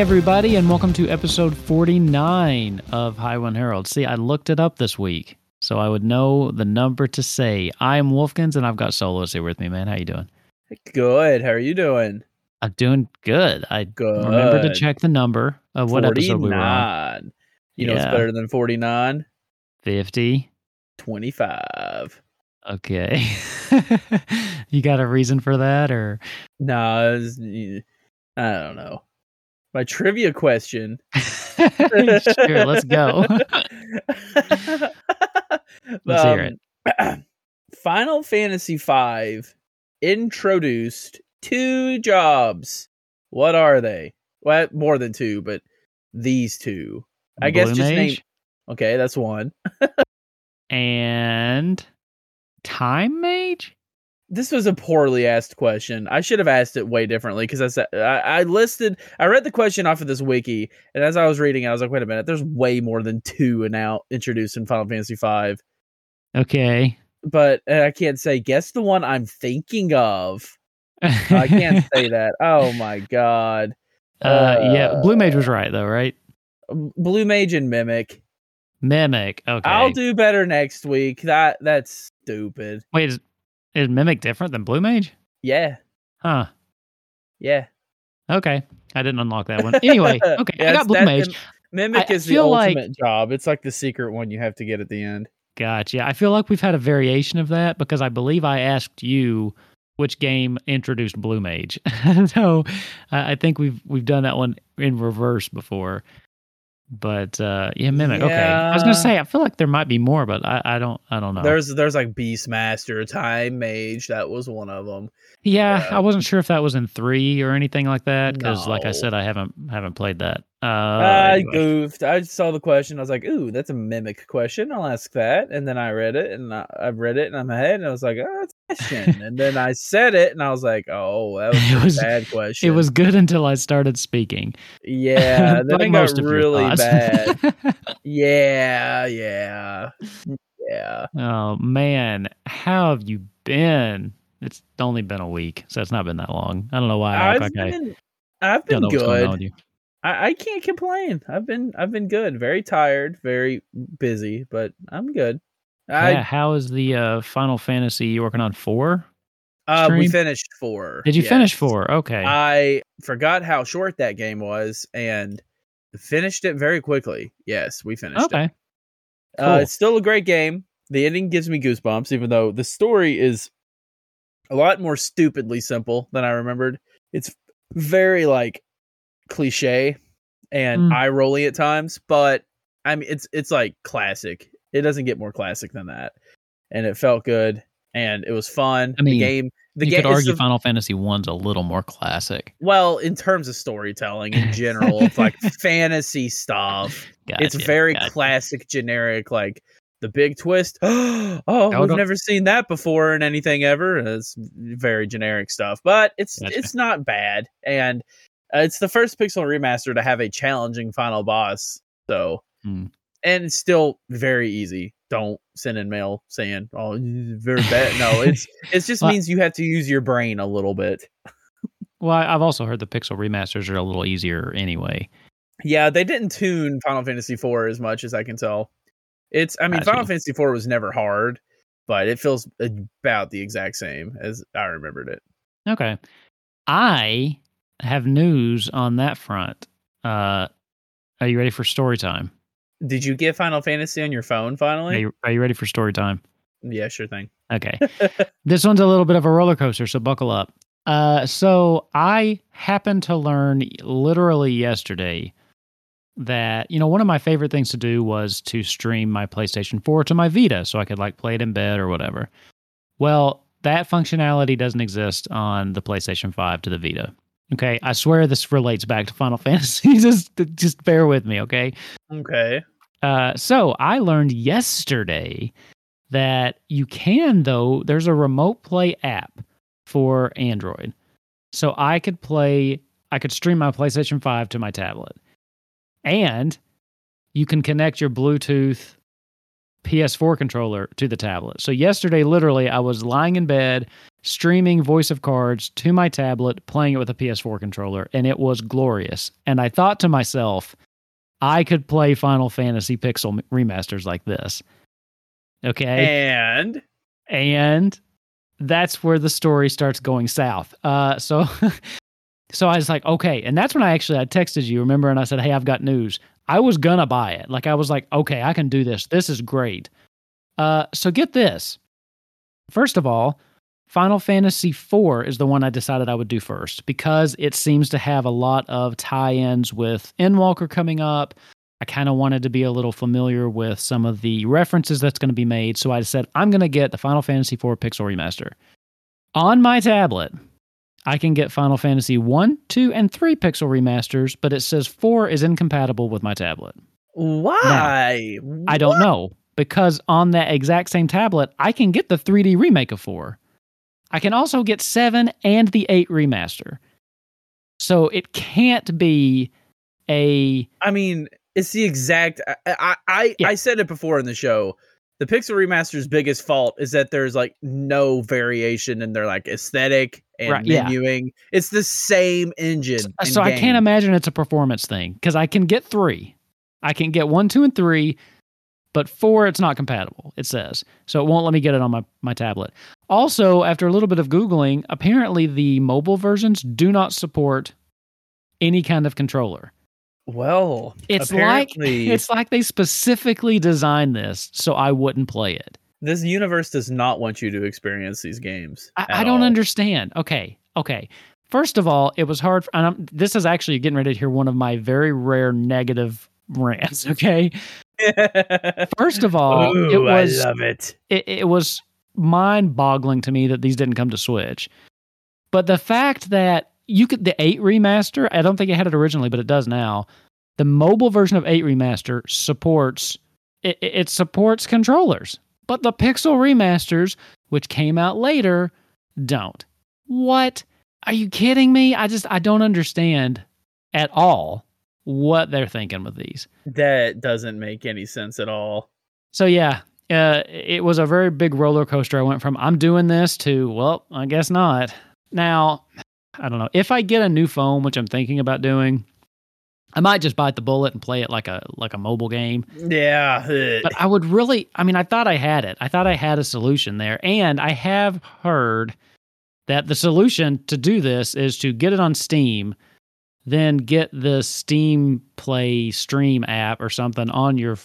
Hey, everybody, and welcome to episode 49 of Highwind Herald. See, I looked it up this week so I would know the number to say. I am Wolfkins, and I've got Solos here with me, man. How you doing? Good. How are you doing? I'm doing good. I Good. remember to check the number of what episode we were on. 49. You know what's Yeah. better than 49? 50. 25. Okay. you got a reason for that, or Nah, I don't know. My trivia question. sure? Let's go. Let's hear it. Um, Final Fantasy V introduced two jobs. What are they? Well, more than two, but these two. I guess Blue just name- Okay, that's one. and Time Mage. This was a poorly asked question. I should have asked it way differently because I said I, I listed. I read the question off of this wiki, and as I was reading, I was like, "Wait a minute! There's way more than two and now introduced in Final Fantasy V." Okay. But uh, I can't say. Guess the one I'm thinking of. I can't say that. Oh my god! Uh, yeah, Blue Mage was right though, right? Blue Mage and Mimic. Mimic. Okay. I'll do better next week. That that's stupid. Wait, is, is Mimic different than Blue Mage? Yeah, Huh. yeah. Okay. I didn't unlock that one. Anyway, okay. I got Blue Mage. Mimic I is the feel like- ultimate job. It's like the secret one you have to get at the end. Gotcha. I feel like we've had a variation of that because I believe I asked you which game introduced Blue Mage. so I I think we've we've done that one in reverse before. But uh yeah, Mimic. Okay. I was gonna say I feel like there might be more, but I, I don't I don't know. There's there's like Beastmaster, Time Mage. That was one of them. yeah, yeah. I wasn't sure if that was in three or anything like that because, like I said, I haven't haven't played that. Uh, I goofed. I saw the question. I was like, "Ooh, that's a mimic question. I'll ask that." And then I read it, and I, I read it, and I'm ahead, and I was like, "Oh, that's a question." and then I said it, and I was like, "Oh, that was It a bad question." It was good until I started speaking. yeah. Then it got really bad. Yeah, yeah, yeah. Oh man, how have you been? It's only been a week, so it's not been that long. I don't know why I I've like I been, I've been know what's going on good. I, I can't complain. I've been I've been good. Very tired, very busy, but I'm good. I yeah, how is the uh, Final Fantasy you working on four? uh we finished four. Did you finish four? Okay. I forgot how short that game was and finished it very quickly. Yes, we finished it. okay. Uh, it's still a great game. The ending gives me goosebumps, even though the story is a lot more stupidly simple than I remembered. It's very like cliche and Mm. eye rolly at times, but I mean it's it's like classic. It doesn't get more classic than that. And it felt good and it was fun. I mean, the game the you game could argue the- Final Fantasy one's a little more classic. well, in terms of storytelling in general, it's like fantasy stuff. it's very gotcha. classic, generic, like the big twist. oh, we've never seen that before in anything ever. It's very generic stuff, but it's Gotcha. it's not bad, and uh, it's the first Pixel remaster to have a challenging final boss. So, Hmm. and it's still very easy. Don't send in mail saying, "Oh, very bad." No, it's it just Well- means you have to use your brain a little bit. Well, I've also heard the Pixel remasters are a little easier anyway. Yeah, they didn't tune Final Fantasy IV as much as I can tell. It's, I mean. Final Fantasy IV was never hard, but it feels about the exact same as I remembered it. Okay. I have news on that front. Uh, are you ready for story time? Did you get Final Fantasy on your phone Are finally? you, are you ready for story time? Yeah, sure thing. Okay. this one's a little bit of a roller coaster, so buckle up. Uh, so I happened to learn literally yesterday that you know one of my favorite things to do was to stream my PlayStation 4 to my Vita, so I could like play it in bed or whatever. Well, that functionality doesn't exist on the PlayStation 5 to the Vita. Okay, I swear this relates back to Final Fantasy. just just bear with me, okay? Okay. Uh, so I learned yesterday that you can though. There's a remote play app for Android, so I could play. I could stream my PlayStation Five to my tablet, and you can connect your Bluetooth PS4 controller to the tablet. So yesterday, literally, I was lying in bed streaming Voice of Cards to my tablet, playing it with a PS4 controller, and it was glorious. And I thought to myself, I could play Final Fantasy Pixel remasters like this. Okay. And and that's where the story starts going south. Uh so so I was like, okay, and that's when I actually I texted you, remember, and I said, hey, I've got news. I was gonna buy it. Like I was like, okay, I can do this. This is great. Uh, so get this. First of all, Final Fantasy IV is the one I decided I would do first because it seems to have a lot of tie-ins with Endwalker coming up. I kind of wanted to be a little familiar with some of the references that's going to be made, so I said I'm going to get the Final Fantasy IV Pixel Remaster. On my tablet, I can get Final Fantasy 1, 2, and 3 pixel remasters, but it says 4 is incompatible with my tablet. Why? Now, I don't know. Because on that exact same tablet, I can get the 3D remake of 4. I can also get 7 and the 8 remaster. So it can't be a. I mean, it's the exact. I I, I, yeah. I said it before in the show the Pixel Remaster's biggest fault is that there's like no variation in their like aesthetic and right, menuing. Yeah. It's the same engine. So I can't imagine it's a performance thing because I can get three. I can get one, two, and three, but four, it's not compatible, it says. So it won't let me get it on my, my tablet. Also, after a little bit of Googling, apparently the mobile versions do not support any kind of controller. Well, it's like it's like they specifically designed this so I wouldn't play it. This universe does not want you to experience these games. I, I don't all. understand. Okay, okay. First of all, it was hard. For, and I'm, this is actually getting ready to hear one of my very rare negative rants. Okay. First of all, Ooh, it was. I love it. It, it was mind-boggling to me that these didn't come to Switch. But the fact that you could the 8 remaster, I don't think it had it originally, but it does now. The mobile version of 8 remaster supports it, it supports controllers, but the Pixel remasters, which came out later, don't. What? Are you kidding me? I just I don't understand at all what they're thinking with these. That doesn't make any sense at all. So yeah, uh, it was a very big roller coaster. I went from I'm doing this to well, I guess not. Now, I don't know. If I get a new phone, which I'm thinking about doing, I might just bite the bullet and play it like a like a mobile game. Yeah. but I would really I mean I thought I had it. I thought I had a solution there. And I have heard that the solution to do this is to get it on Steam, then get the Steam Play Stream app or something on your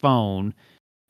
phone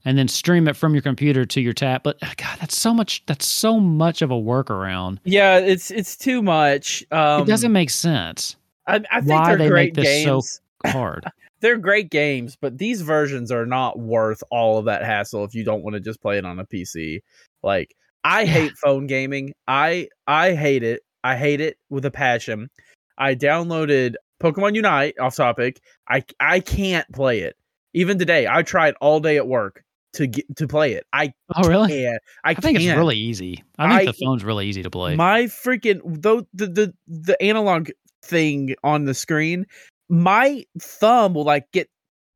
and then stream it from your computer to your tab. But uh, God, that's so much. That's so much of a workaround. Yeah, it's it's too much. Um, it doesn't make sense. I, I think Why they're great games. so hard. they're great games, but these versions are not worth all of that hassle if you don't want to just play it on a PC. Like I hate phone gaming. I I hate it. I hate it with a passion. I downloaded Pokemon Unite off topic. I I can't play it. Even today, I tried all day at work to get to play it. I oh really? Can't. I, I think can't. it's really easy. I think I, the phone's really easy to play. My freaking though the the the analog thing on the screen, my thumb will like get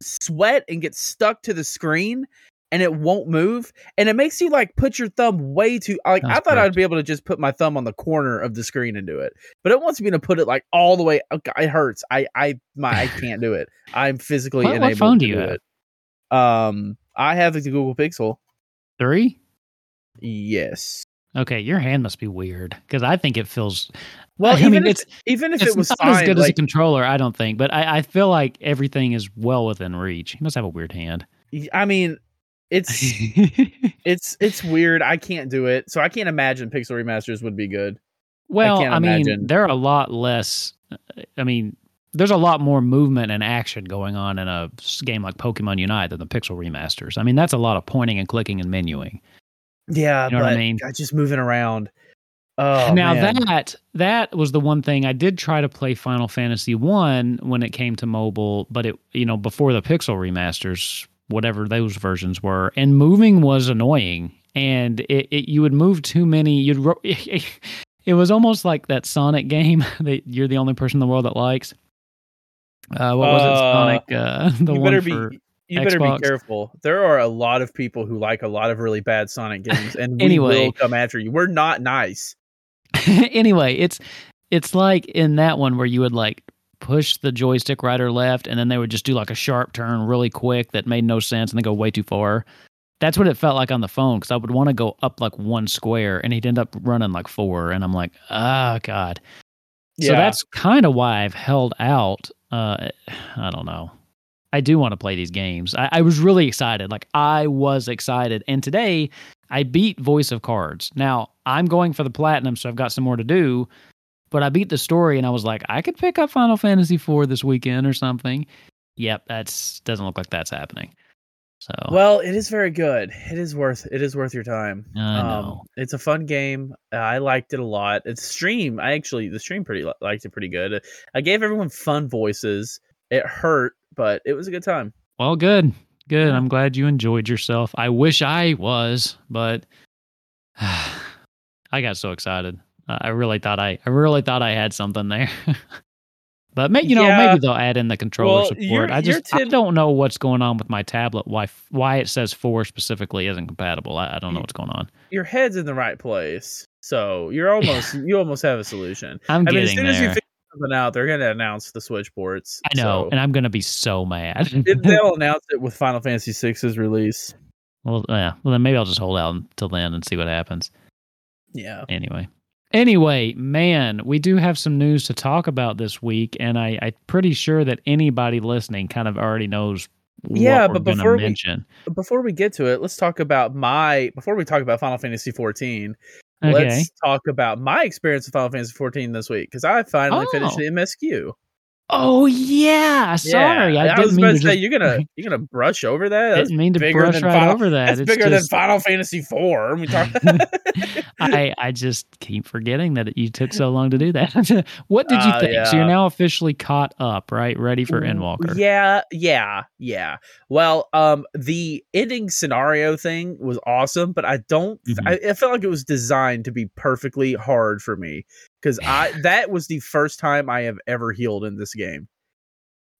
sweat and get stuck to the screen and it won't move and it makes you like put your thumb way too like That's i thought correct. i'd be able to just put my thumb on the corner of the screen and do it but it wants me to put it like all the way it hurts i i my i can't do it i'm physically what, unable what phone to do you do have? it um I have the Google Pixel. Three? Yes. Okay, your hand must be weird because I think it feels. Well, I even mean, if, it's even if it's it was not fine, as good like, as a controller, I don't think. But I, I feel like everything is well within reach. He must have a weird hand. I mean, it's it's it's weird. I can't do it, so I can't imagine Pixel remasters would be good. Well, I, I mean, they're a lot less. Uh, I mean, there's a lot more movement and action going on in a game like Pokemon Unite than the Pixel remasters. I mean, that's a lot of pointing and clicking and menuing. Yeah, you know but what I mean? just moving around. Oh, now man. that that was the one thing I did try to play Final Fantasy One when it came to mobile, but it you know before the Pixel remasters, whatever those versions were, and moving was annoying, and it, it you would move too many. You'd ro- it was almost like that Sonic game that you're the only person in the world that likes. Uh, what was it? Uh, Sonic, uh, the you better be you better Xbox. be careful. There are a lot of people who like a lot of really bad Sonic games, and we Anyway. will come after you. We're not nice. anyway, it's it's like in that one where you would like push the joystick right or left, and then they would just do like a sharp turn really quick that made no sense, and then go way too far. That's what it felt like on the phone because I would want to go up like one square, and he'd end up running like four, and I'm like, oh god. So that's kind of why I've held out. Uh, I don't know. I do want to play these games. I, I was really excited. Like I was excited, and today I beat Voice of Cards. Now I'm going for the platinum, so I've got some more to do. But I beat the story, and I was like, I could pick up Final Fantasy IV this weekend or something. Yep, that's doesn't look like that's happening. So Well, it is very good. It is worth it is worth your time. Um, I know. it's a fun game. I liked it a lot. It's stream. I actually the stream pretty liked it pretty good. I gave everyone fun voices. It hurt, but it was a good time. Well, good, good. I'm glad you enjoyed yourself. I wish I was, but I got so excited. I I really thought I, I really thought I had something there. but may, you know, Yeah. maybe they'll add in the controller Well, support. I just I don't know what's going on with my tablet. Why why it says four specifically isn't compatible. I, I don't know what's going on. Your head's in the right place, so you're almost you almost have a solution. I'm I mean, as soon as you there. figure something out, they're going to announce the Switch ports. I know, so- and I'm gonna be so mad. They'll announce it with Final Fantasy VI's release. well, yeah. Well, then maybe I'll just hold out until then and see what happens. Yeah. anyway anyway man we do have some news to talk about this week and i i'm pretty sure that anybody listening kind of already knows Yeah, what but before we- mention before we get to it, let's talk about my before we talk about Final Fantasy 14. okay Let's talk about my experience with Final Fantasy 14 this week because I finally oh. finished Oh. the MSQ. Oh yeah sorry Yeah, i didn't was mean about to say just, you're gonna you're gonna brush over that. That's didn't mean to brush right Final- over that it's bigger just, than Final Fantasy 4. We talk. I, I just keep forgetting that you took so long to do that. what did you Uh, think? So you're now officially caught up, right? Ready for Endwalker. Yeah, yeah, yeah. Well, um, the ending scenario thing was awesome, but I don't. Mhm. I, I felt like it was designed to be perfectly hard for me because I that was the first time I have ever healed in this game.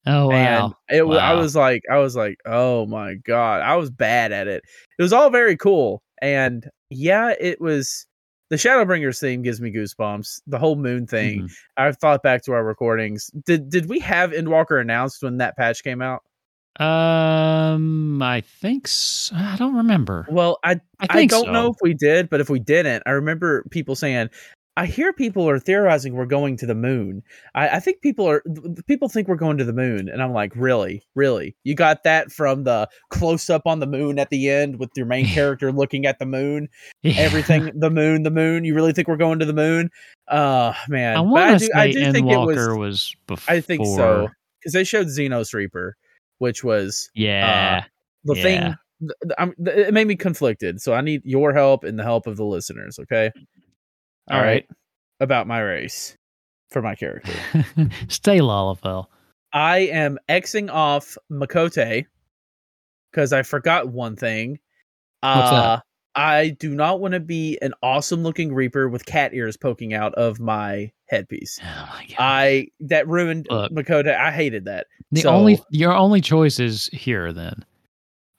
Oh wow. And it wa- I was like, I was like, oh my god, I was bad at it. It was all very cool, and yeah, it was. The Shadowbringers theme gives me goosebumps. The whole moon thing. Mhm. I thought back to our recordings. Did did we have Endwalker announced when that patch came out? Um, I think so. I don't remember. Well, I I I, don't so. know if we did, but if we didn't, I remember people saying, "I hear people are theorizing we're going to the moon." I, I think people are people think we're going to the moon, and I'm like, really, really? You got that from the close up on the moon at the end with your main character looking at the moon, everything, the moon, the moon. You really think we're going to the moon? Uh man, I want to say I do think it was. Was before. I think so because they showed Zenos Reaper, which was Yeah. uh, the Yeah. thing th- th- I'm, it made me conflicted so i need your help and the help of the listeners okay All all right. right about my race for my character Stay Lalafell. i am xing off Miqo'te because i forgot one thing What's that? uh i do not want to be an awesome looking reaper with cat ears poking out of my headpiece Oh my god. i that ruined Look. Miqo'te i hated that the so- only your only choice is Hyur then.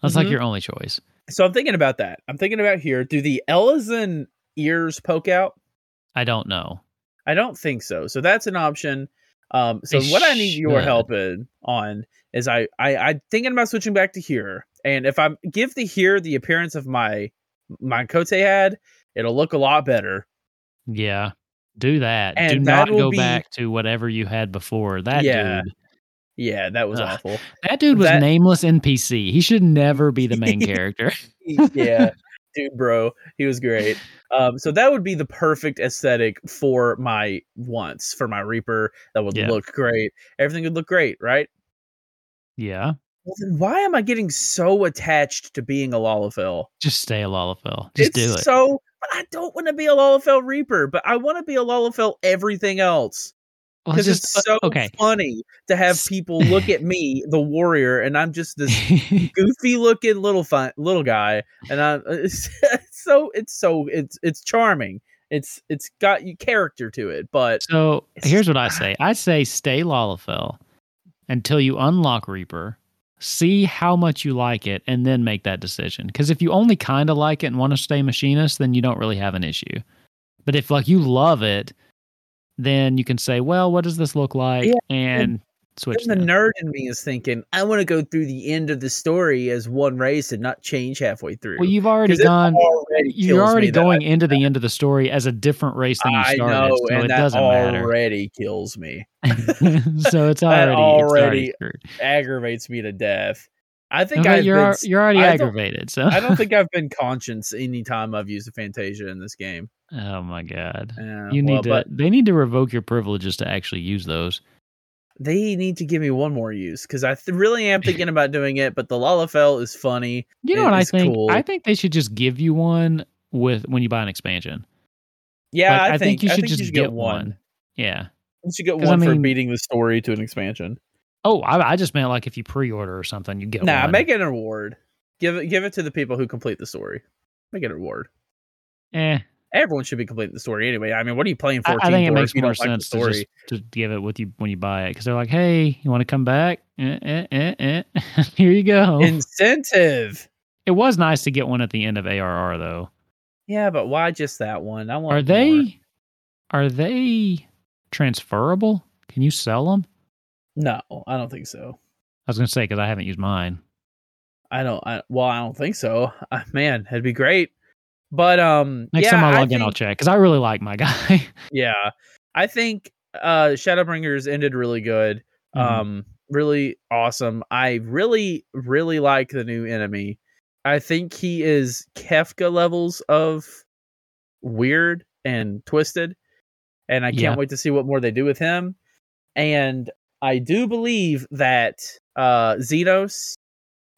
That's like Mhm. your only choice. so i'm thinking about that i'm thinking about Hyur do the Elezen ears poke out I don't know. I don't think so. So that's an option. Um, so They what I need your should. help in on is I, I I'm thinking about switching back to Hyur, and if I give the Hyur the appearance of my Miqo'te had, it'll look a lot better. Yeah. Do that. Do not go be- back to whatever you had before. That Yeah. dude. Yeah, that was Ugh. awful. That dude was That- nameless NPC. He should never be the main character. yeah, dude, bro, he was great. Um, so that would be the perfect aesthetic for my once for my Reaper. That would Yeah. look great. Everything would look great, right? Yeah. Well, then why am I getting so attached to being a Lalafell? Just stay a Lalafell. Just it's do it. so I don't want to be a Lalafell Reaper, but I want to be a Lalafell everything else. Because it's so uh, okay. funny to have people look at me, the warrior, and I'm just this goofy looking little fun, little guy, and I it's, so it's so it's it's charming. It's it's got you character to it, but so here's what I say. I say stay Lalafell until you unlock Reaper. See how much you like it, and then make that decision. Because if you only kind of like it and want to stay machinist, then you don't really have an issue. But if like you love it, then you can say, "Well, what does this look like?" Yeah, and switch. the nerd in me is thinking, I want to go through the end of the story as one race and not change halfway through. Well, you've already gone. already You're already going into the end of the story as a different race than you I started, know, so and it that doesn't matter. already kills me. so it's That already, it's already already- aggravates me to death. I think I've you're been, you're already I aggravated. So I don't think I've been conscious any time I've used a Fantasia in this game. Oh my god, Yeah, you well, need to. but They need to revoke your privileges to actually use those. they need to give me one more use because I th- really am thinking about doing it. But the Lalafell is funny. You know It what I think? cool. I think they should just give you one with when you buy an expansion. Yeah, Like, I, I think you should think just get one. Yeah. You should get 'Cause I one for beating the story to an expansion. Oh, I, I just meant like if you pre-order or something, you get one. Nah, one. make it an award. Give it give it to the people who complete the story. Make it an award. Eh, Everyone should be completing the story anyway. I mean, what are you playing I, I think it for makes more don't like sense to just to give it with you when you buy it because they're like, "Hey, you want to come back? Eh, eh, eh, eh. Here you go." Incentive. it was nice to get one at the end of ARR though. Yeah, but why just that one? I want Are more. they are they transferable? Can you sell them? No, I don't think so. I was gonna say because I haven't used mine. I don't. I, well, I don't think so. Uh, man, it'd be great. But um, Next yeah, time I I log in, I'll check because I really like my guy. Yeah, I think uh Shadowbringers ended really good. Mhm. Um, really awesome. I really, really like the new enemy. I think he is Kefka levels of weird and twisted, and I can't Yeah. wait to see what more they do with him. And I do believe that uh Zenos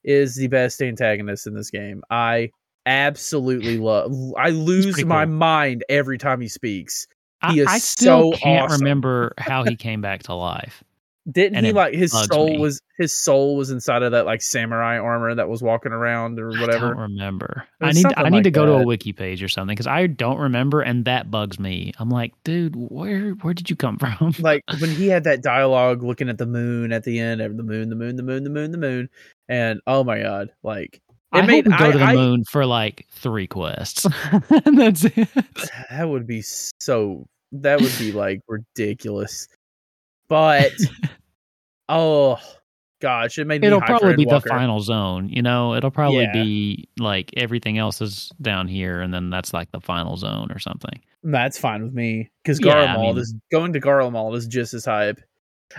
is the best antagonist in this game. I absolutely love. I lose pretty my cool. mind every time he speaks. I, is I still so can't awesome. remember how he came back to life. Didn't And he like his soul me. was his soul was inside of that like samurai armor that was walking around or I whatever? don't remember. I need I need like to go to a wiki page or something because I don't remember, and that bugs me. I'm like, dude, where where did you come from? like when he had that dialogue looking at the moon at the end of the moon, the moon, the moon, the moon, the moon, and oh my god, like I it made hope we go I, to the I- moon for like three quests, and that's it. that would be so that would be like ridiculous. But oh gosh, it made me It'll probably be the final zone. You know, it'll probably Yeah. be like everything else is down here, and then that's like the final zone or something. That's fine with me because Yeah, I mean- is going to Garlemald is just as hype.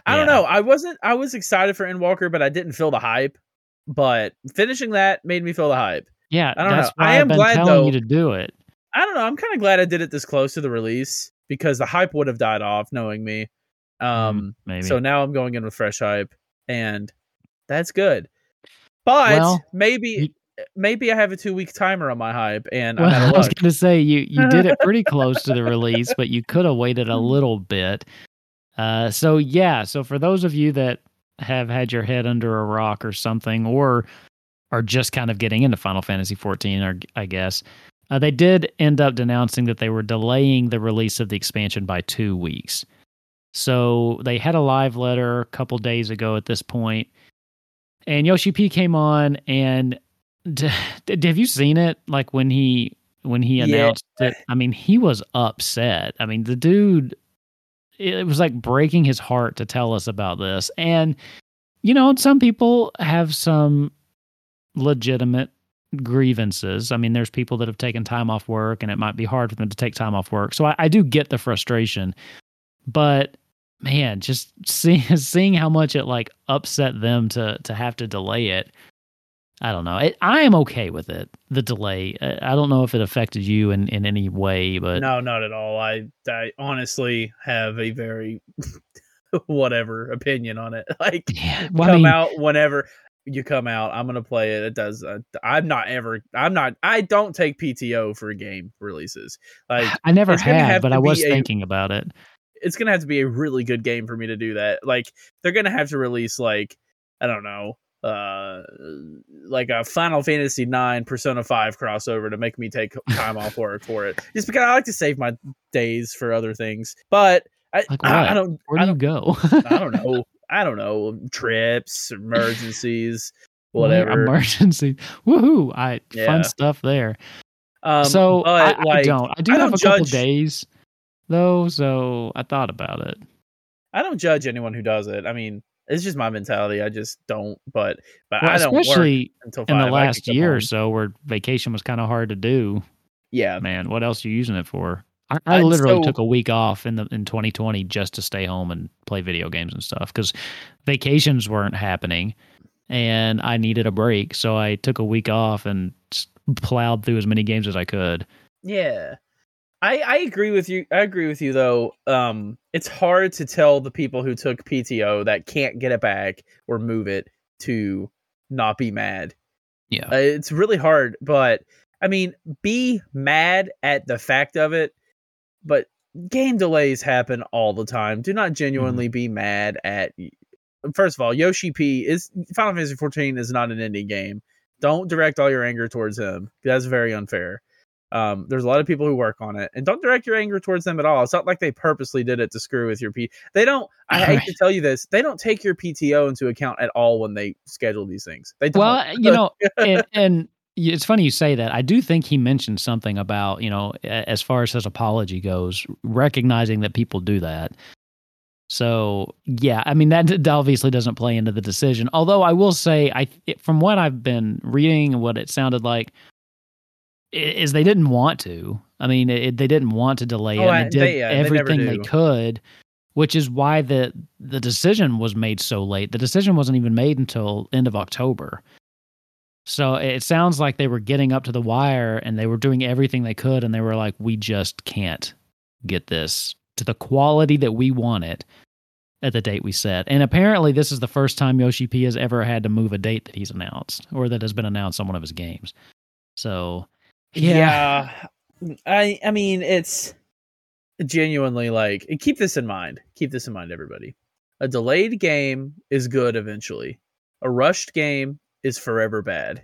I don't know. I wasn't. I was excited for Endwalker, but I didn't feel the hype. But finishing that made me feel the hype. Yeah, I don't know. I am glad, though- you to do it. I don't know. I'm kind of glad I did it this close to the release because the hype would have died off, knowing me. Um, Maybe. so now I'm going in with fresh hype, and that's good. But Well, maybe, maybe I have a two week timer on my hype, and Well, I'm I was going to say you you did it pretty close to the release, but you could have waited a little bit. Uh, so yeah, so for those of you that have had your head under a rock or something, or are just kind of getting into Final Fantasy 14, or I guess uh, they did end up denouncing that they were delaying the release of the expansion by two weeks. So they had a live letter a couple days ago at this point, and Yoshi P came on and d- d- have you seen it? Like when he when he Yeah. announced it, I mean, he was upset. I mean, the dude, it was like breaking his heart to tell us about this. And you know, some people have some legitimate grievances. I mean, there's people that have taken time off work, and it might be hard for them to take time off work. So I, I do get the frustration, but man, just seeing seeing how much it like upset them to to have to delay it. I don't know. It, I am okay with it. The delay. I I don't know if it affected you in in any way, but No, not at all. I, I honestly have a very whatever opinion on it. Like yeah. Well, come I mean, out whenever. you come out, I'm gonna play it. It does. Uh, I'm not ever. I'm not. I don't take PTO for game releases. Like I never had, have but I was a- thinking about it. it's gonna have to be a really good game for me to do that. Like they're gonna have to release like I don't know, uh, like a Final Fantasy Nine Persona Five crossover to make me take time off work for it. Just because I like to save my days for other things. But I, Like I. I don't. Where do you don't, go? I don't know. I don't know. Trips, emergencies, whatever. Emergency. Woohoo! I Yeah. fun stuff there. Um, so I, but, I like, don't. I do I have a couple days though, so I thought about it. I don't judge anyone who does it. I mean, it's just my mentality. I just don't. But but Well, I don't especially until in the last year or so, where vacation was kind of hard to do. Yeah, Man, what else are you using it for? I, I literally so- took a week off in the in 2020 just to stay home and play video games and stuff because vacations weren't happening, and I needed a break. So I took a week off and plowed through as many games as I could. Yeah. I, I agree with you. I agree with you though. Um, it's hard to tell the people who took PTO that can't get it back or move it to not be mad. Yeah. Uh, it's really hard, but I mean, be mad at the fact of it, but game delays happen all the time. Do not genuinely be mad at. First of all, Yoshi P is Final Fantasy 14 is not an indie game. Don't direct all your anger towards him. That's very unfair. Um, there's a lot of people who work on it, and don't direct your anger towards them at all. It's not like they purposely did it to screw with your P. They don't. I hate to tell you this. They don't take your PTO into account at all when they schedule these things. They don't. Well, you know, and, and it's funny you say that. I do think he mentioned something about, you know, as far as his apology goes, recognizing that people do that. So, yeah, I mean, that obviously doesn't play into the decision. Although I will say, I it- from what I've been reading and what it sounded like, is they didn't want to. I mean, it, they didn't want to delay it. Oh, and they did they- they never everything they do. could, which is why the the decision was made so late. The decision wasn't even made until end of October. So it sounds like they were getting up to the wire and they were doing everything they could, and they were like, "We just can't get this to the quality that we want it at the date we set." And apparently, this is the first time Yoshi P has ever had to move a date that he's announced or that has been announced on one of his games. So, yeah, yeah. I I mean it's genuinely like keep this in mind. Keep this in mind, everybody. A delayed game is good eventually. A rushed game is forever bad.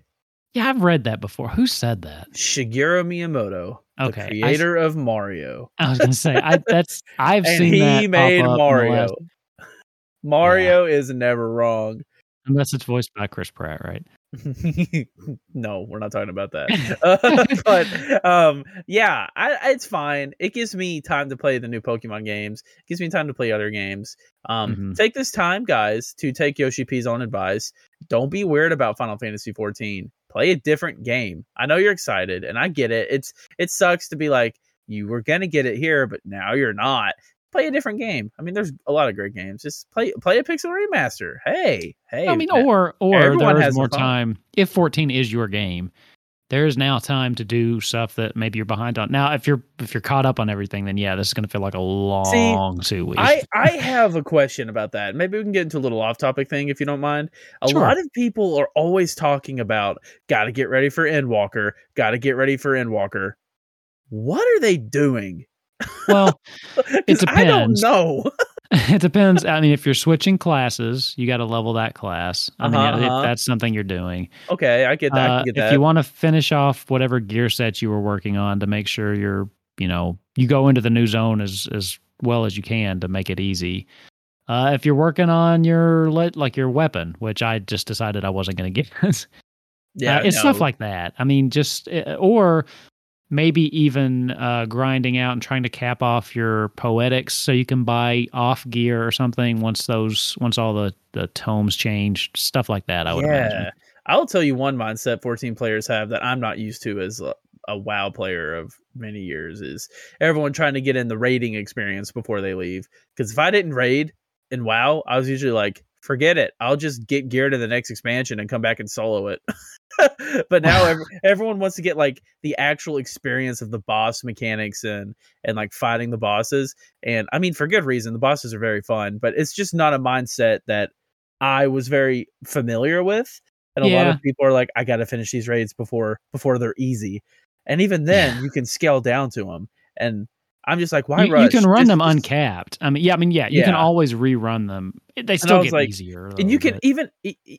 yeah, I've read that before. Who said that? Shigeru Miyamoto, Okay, I creator of Mario. I was gonna say I, that's I've seen he made Mario. last- Mario is never wrong. unless it's voiced by Chris Pratt, right? no, we're not talking about that. Uh, but um, yeah, I, it's fine. It gives me time to play the new Pokemon games. It gives me time to play other games. Um, Mhm. take this time, guys, to take Yoshi P's own advice. Don't be weird about Final Fantasy 14. Play a different game. I know you're excited, and I get it. It's it sucks to be like you were gonna get it here, but now you're not. Play a different game. I mean, there's a lot of great games. Just play play a Pixel remaster. Hey, hey. I mean, or or there is more time. If 14 is your game, there is now time to do stuff that maybe you're behind on. Now, if you're if you're caught up on everything, then yeah, this is going to feel like a long two weeks. I, I have a question about that. Maybe we can get into a little off topic thing if you don't mind. A Sure. lot of people are always talking about got to get ready for Endwalker, got to get ready for Endwalker. What are they doing? Well, 'Cause I don't depends. know. it depends. I mean, if you're switching classes, you got to level that class. I mean, Uh-huh, if uh-huh. that's something you're doing. okay, I get that. I Uh, get if that. you want to finish off whatever gear sets you were working on to make sure you're, you know, you go into the new zone as as well as you can to make it easy. Uh, if you're working on your like your weapon, which I just decided I wasn't going to get, yeah, uh, it's stuff like that. I mean, just uh, or maybe even uh, grinding out and trying to cap off your poetics so you can buy off gear or something once those once all the the tomes change, stuff like that. I would imagine. I'll tell you one mindset 14 players have that I'm not used to as a, a WoW player of many years is everyone trying to get in the raiding experience before they leave. Because if I didn't raid in WoW, I was usually like, forget it. I'll just get gear to the next expansion and come back and solo it. but now ev- everyone wants to get like the actual experience of the boss mechanics and and like fighting the bosses. And I mean, for good reason. The bosses are very fun, but it's just not a mindset that I was very familiar with. And a lot of people are like, I got to finish these raids before before they're easy. And even then, Yeah. you can scale down to them. And I'm just like, why You, rush? you can run them uncapped. I mean, yeah, I mean, yeah, you can always rerun them. They still get like- easier. And you can but even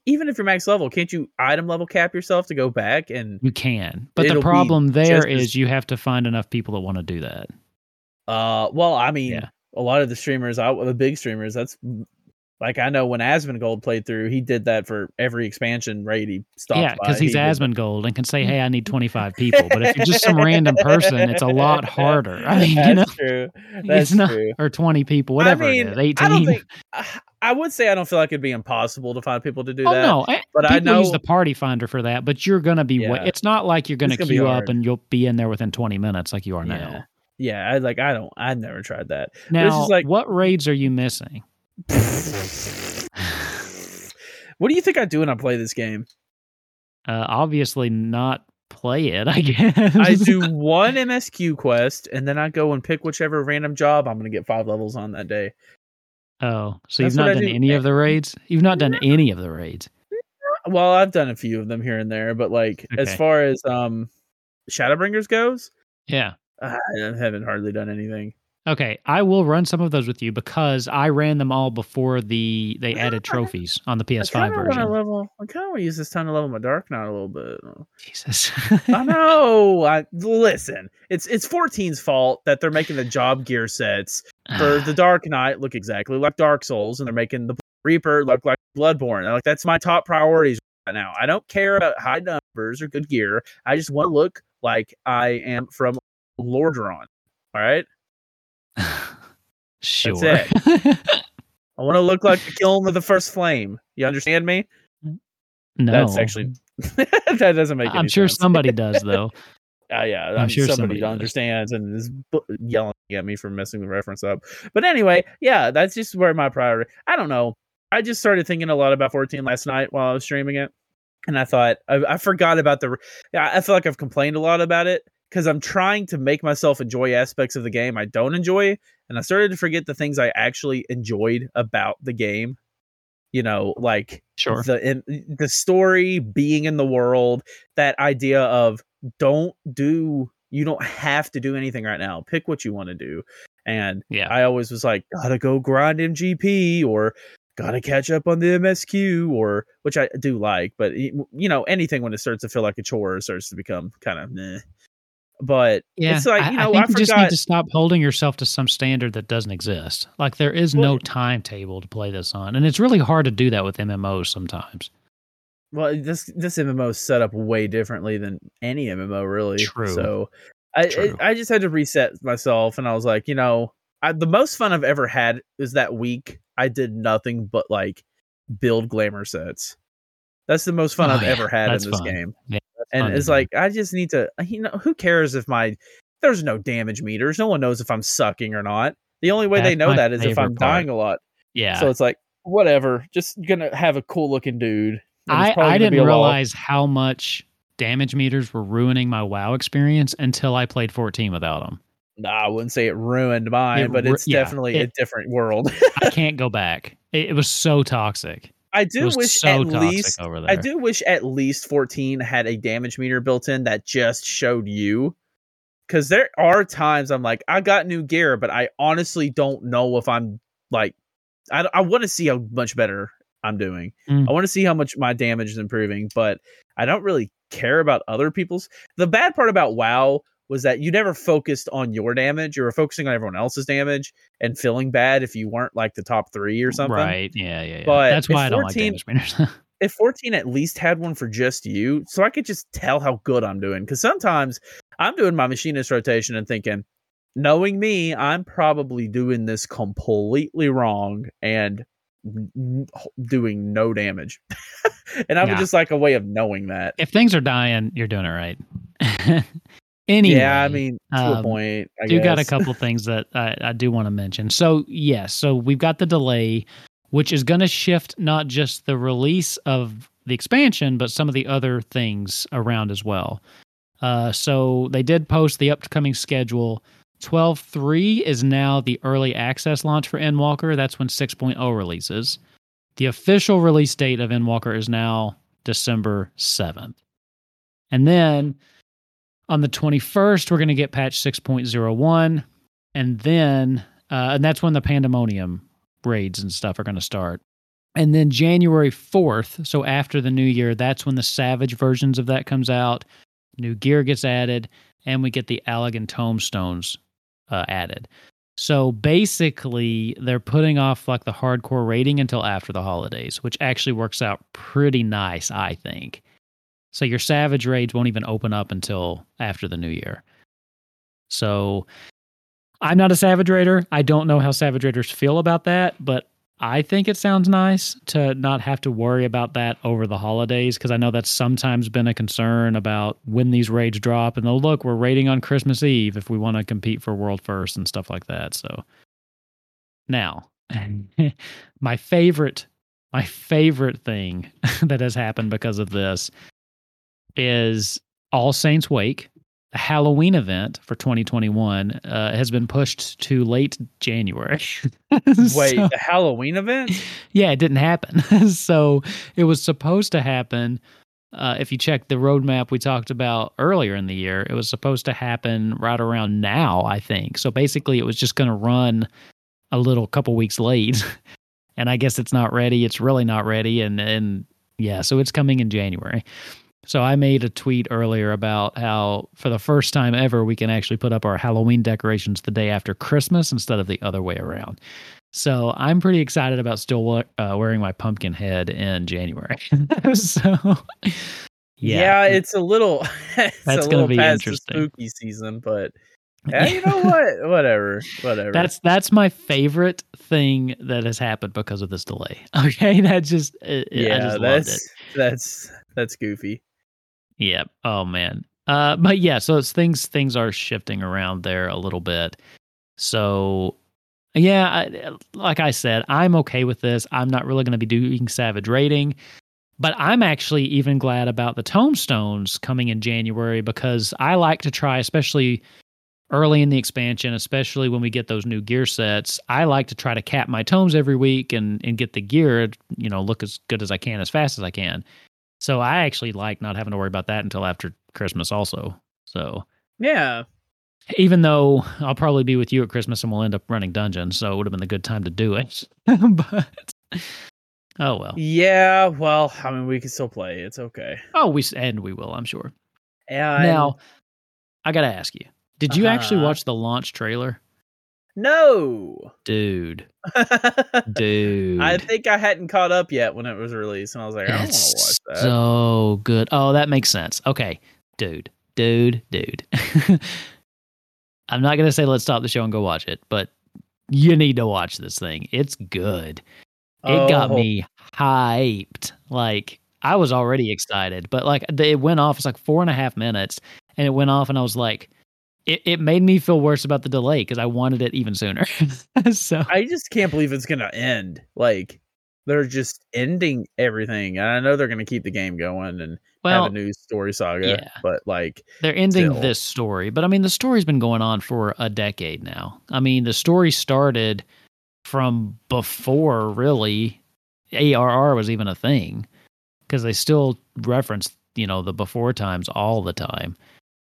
even if you're max level, can't you item level cap yourself to go back and you can, but the problem there is as- you have to find enough people that want to do that. Uh, well, I mean, Yeah. a lot of the streamers, the big streamers, that's like I know when Asmongold played through, he did that for every expansion raid he stopped. yeah, because he's he. Asmongold and can say, "Hey, I need 25 people." But if you're just some random person, it's a lot harder. I mean, that's you know, true. That's not, true. or 20 people, whatever I mean, it is, 18. I think. I- would say I don't feel like it'd be impossible to find people to do oh that. no, I- but I people use the party finder for that, but you're gonna be. wa- It's not like you're gonna gonna queue up and you'll be in there within 20 minutes like you are Yeah. now. Yeah, I like. I don't. I've never tried that. Now, like- what raids are you missing? What do you think I do when I play this game? Uh, obviously, not play it. I guess I do one MSQ quest, and then I go and pick whichever random job I'm going to get five levels on that day. Oh, so That's you've not done do. any of the raids? You've not done any of the raids. Well, I've done a few of them here and there, but like as far as um Shadowbringers goes, Yeah. I haven't hardly done anything. Okay, I will run some of those with you because I ran them all before the they added trophies on the PS5 kind of want to version. level. I kind of want to use this time to level my Dark Knight a little bit. Jesus. I know. I listen. It's it's 14's fault that they're making the job gear sets for the Dark Knight look exactly like Dark Souls, and they're making the Reaper look like Bloodborne. Like that's my top priorities right now. I don't care about high numbers or good gear. I just want to look like I am from Lordran. All right. sure. I want to look like the kiln of the first flame. You understand me? no, That's actually that doesn't make. Sense. I'm sure sense. somebody does though. Uh, yeah, I'm I'm sure somebody somebody, understands and is yelling at me for messing the reference up. But anyway, yeah, that's just where my priority. I don't know. I just started thinking a lot about 14 last night while I was streaming it, and I thought I, I forgot about the. Yeah, I feel like I've complained a lot about it because I'm trying to make myself enjoy aspects of the game I don't enjoy, and I started to forget the things I actually enjoyed about the game. You know, like Sure. the in, the story being in the world that idea of don't do you don't have to do anything right now pick what you want to do and Yeah. i always was like gotta go grind mgp or gotta catch up on the msq or which i do like but you know anything when it starts to feel like a chore starts to become kind of meh. But Yeah, it's like I, you I know think i, you just need to stop holding yourself to some standard that doesn't exist. Like there is no timetable to play this on, and it's really hard to do that with MMOs sometimes. Well, this this MMO is set up way differently than any MMO, really. True. So, I True. I, I just had to reset myself, and I was like, you know, I, the most fun I've ever had is that week. I did nothing but like build glamour sets. That's the most fun Oh, I've yeah, ever had in this fun. game. Yeah, and it's like I just need to, you know, who cares if my there's no damage meters. No one knows if I'm sucking or not. The only way they know that is if I'm part. dying a lot. yeah. So it's like whatever. Just gonna have a cool looking dude. I, I didn't realize how much damage meters were ruining my WoW experience until I played 14 without them. Nah, I wouldn't say it ruined mine, It but it's yeah, definitely a different world. I can't go back. It, it was so toxic. I do wish so at least. I do wish at least 14 had a damage meter built in that just showed you. Cause there are times I'm like, I got new gear, but I honestly don't know if I'm like, I, I want to see how much better I'm doing. Mm. I want to see how much my damage is improving, but I don't really care about other people's. The bad part about WoW was that you never focused on your damage. You were focusing on everyone else's damage and feeling bad if you weren't like the top three or something. Right. Yeah. Yeah. yeah. But That's why if I don't 14 like damage meters. if 14 at least had one for just you, so I could just tell how good I'm doing. Because sometimes I'm doing my machinist rotation and thinking, knowing me, I'm probably doing this completely wrong and doing no damage. and I would Yeah. just like a way of knowing that. if things are dying, you're doing it right. anyway. yeah, I mean, to a um, point. I do got a couple things that I, I do want to mention. So yes, so we've got the delay, which is going to shift not just the release of the expansion, but some of the other things around as well. Uh, so they did post the upcoming schedule. 12.3 is now the early access launch for Endwalker. That's when 6.0 releases. The official release date of Endwalker is now December 7th. And then on the 21st, we're going to get patch 6.01. And then, uh, and that's when the pandemonium raids and stuff are going to start. And then January 4th, so after the new year, that's when the Savage versions of that comes out. New gear gets added, and we get the Allagan tomestones uh, added. So basically, they're putting off like the hardcore rating until after the holidays, which actually works out pretty nice, I think. So your Savage raids won't even open up until after the new year. So I'm not a Savage Raider. I don't know how Savage Raiders feel about that, but I think it sounds nice to not have to worry about that over the holidays because I know that's sometimes been a concern about when these raids drop and they'll look, we're raiding on Christmas Eve if we want to compete for World First and stuff like that. So now, my favorite, my favorite thing that has happened because of this is All Saints Wake the Halloween event for 2021 uh, has been pushed to late January. Wait, so, the Halloween event? Yeah, it didn't happen. so it was supposed to happen. Uh, if you check the roadmap we talked about earlier in the year, it was supposed to happen right around now, I think. So basically, it was just going to run a little couple weeks late. and I guess it's not ready. It's really not ready. And, and yeah, so it's coming in January. So I made a tweet earlier about how for the first time ever we can actually put up our Halloween decorations the day after Christmas instead of the other way around. So I'm pretty excited about still uh, wearing my pumpkin head in January. so yeah. yeah. it's a little it's that's going to be interesting. spooky season, but yeah, you know what? Whatever, whatever. That's that's my favorite thing that has happened because of this delay. Okay, that just yeah, just that's that's that's goofy. Yeah. Oh man. Uh, but yeah, so it's things things are shifting around there a little bit. So yeah, I, like I said, I'm okay with this. I'm not really going to be doing Savage rating, but I'm actually even glad about the tomestones coming in January because I like to try, especially early in the expansion, especially when we get those new gear sets. I like to try to cap my tomes every week and and get the gear, you know, look as good as I can as fast as I can. So I actually like not having to worry about that until after Christmas also. So yeah. Even though I'll probably be with you at Christmas and we'll end up running dungeons, so it would have been a good time to do it. but oh well. Yeah, well, I mean we can still play. It's okay. Oh, we and we will, I'm sure. And now I got to ask you. Did you uh-huh. actually watch the launch trailer? No. Dude. Dude. I think I hadn't caught up yet when it was released, and I was like, I don't want to watch that. So good. Oh, that makes sense. Okay. Dude. Dude. Dude. I'm not going to say let's stop the show and go watch it, but you need to watch this thing. It's good. It oh. got me hyped. Like, I was already excited, but like, it went off. It's like four and a half minutes, and it went off, and I was like, it, it made me feel worse about the delay because I wanted it even sooner. so I just can't believe it's gonna end. Like they're just ending everything. And I know they're gonna keep the game going and well, have a new story saga. Yeah. But like they're ending still. this story. But I mean the story's been going on for a decade now. I mean the story started from before really ARR was even a thing. Because they still reference, you know, the before times all the time.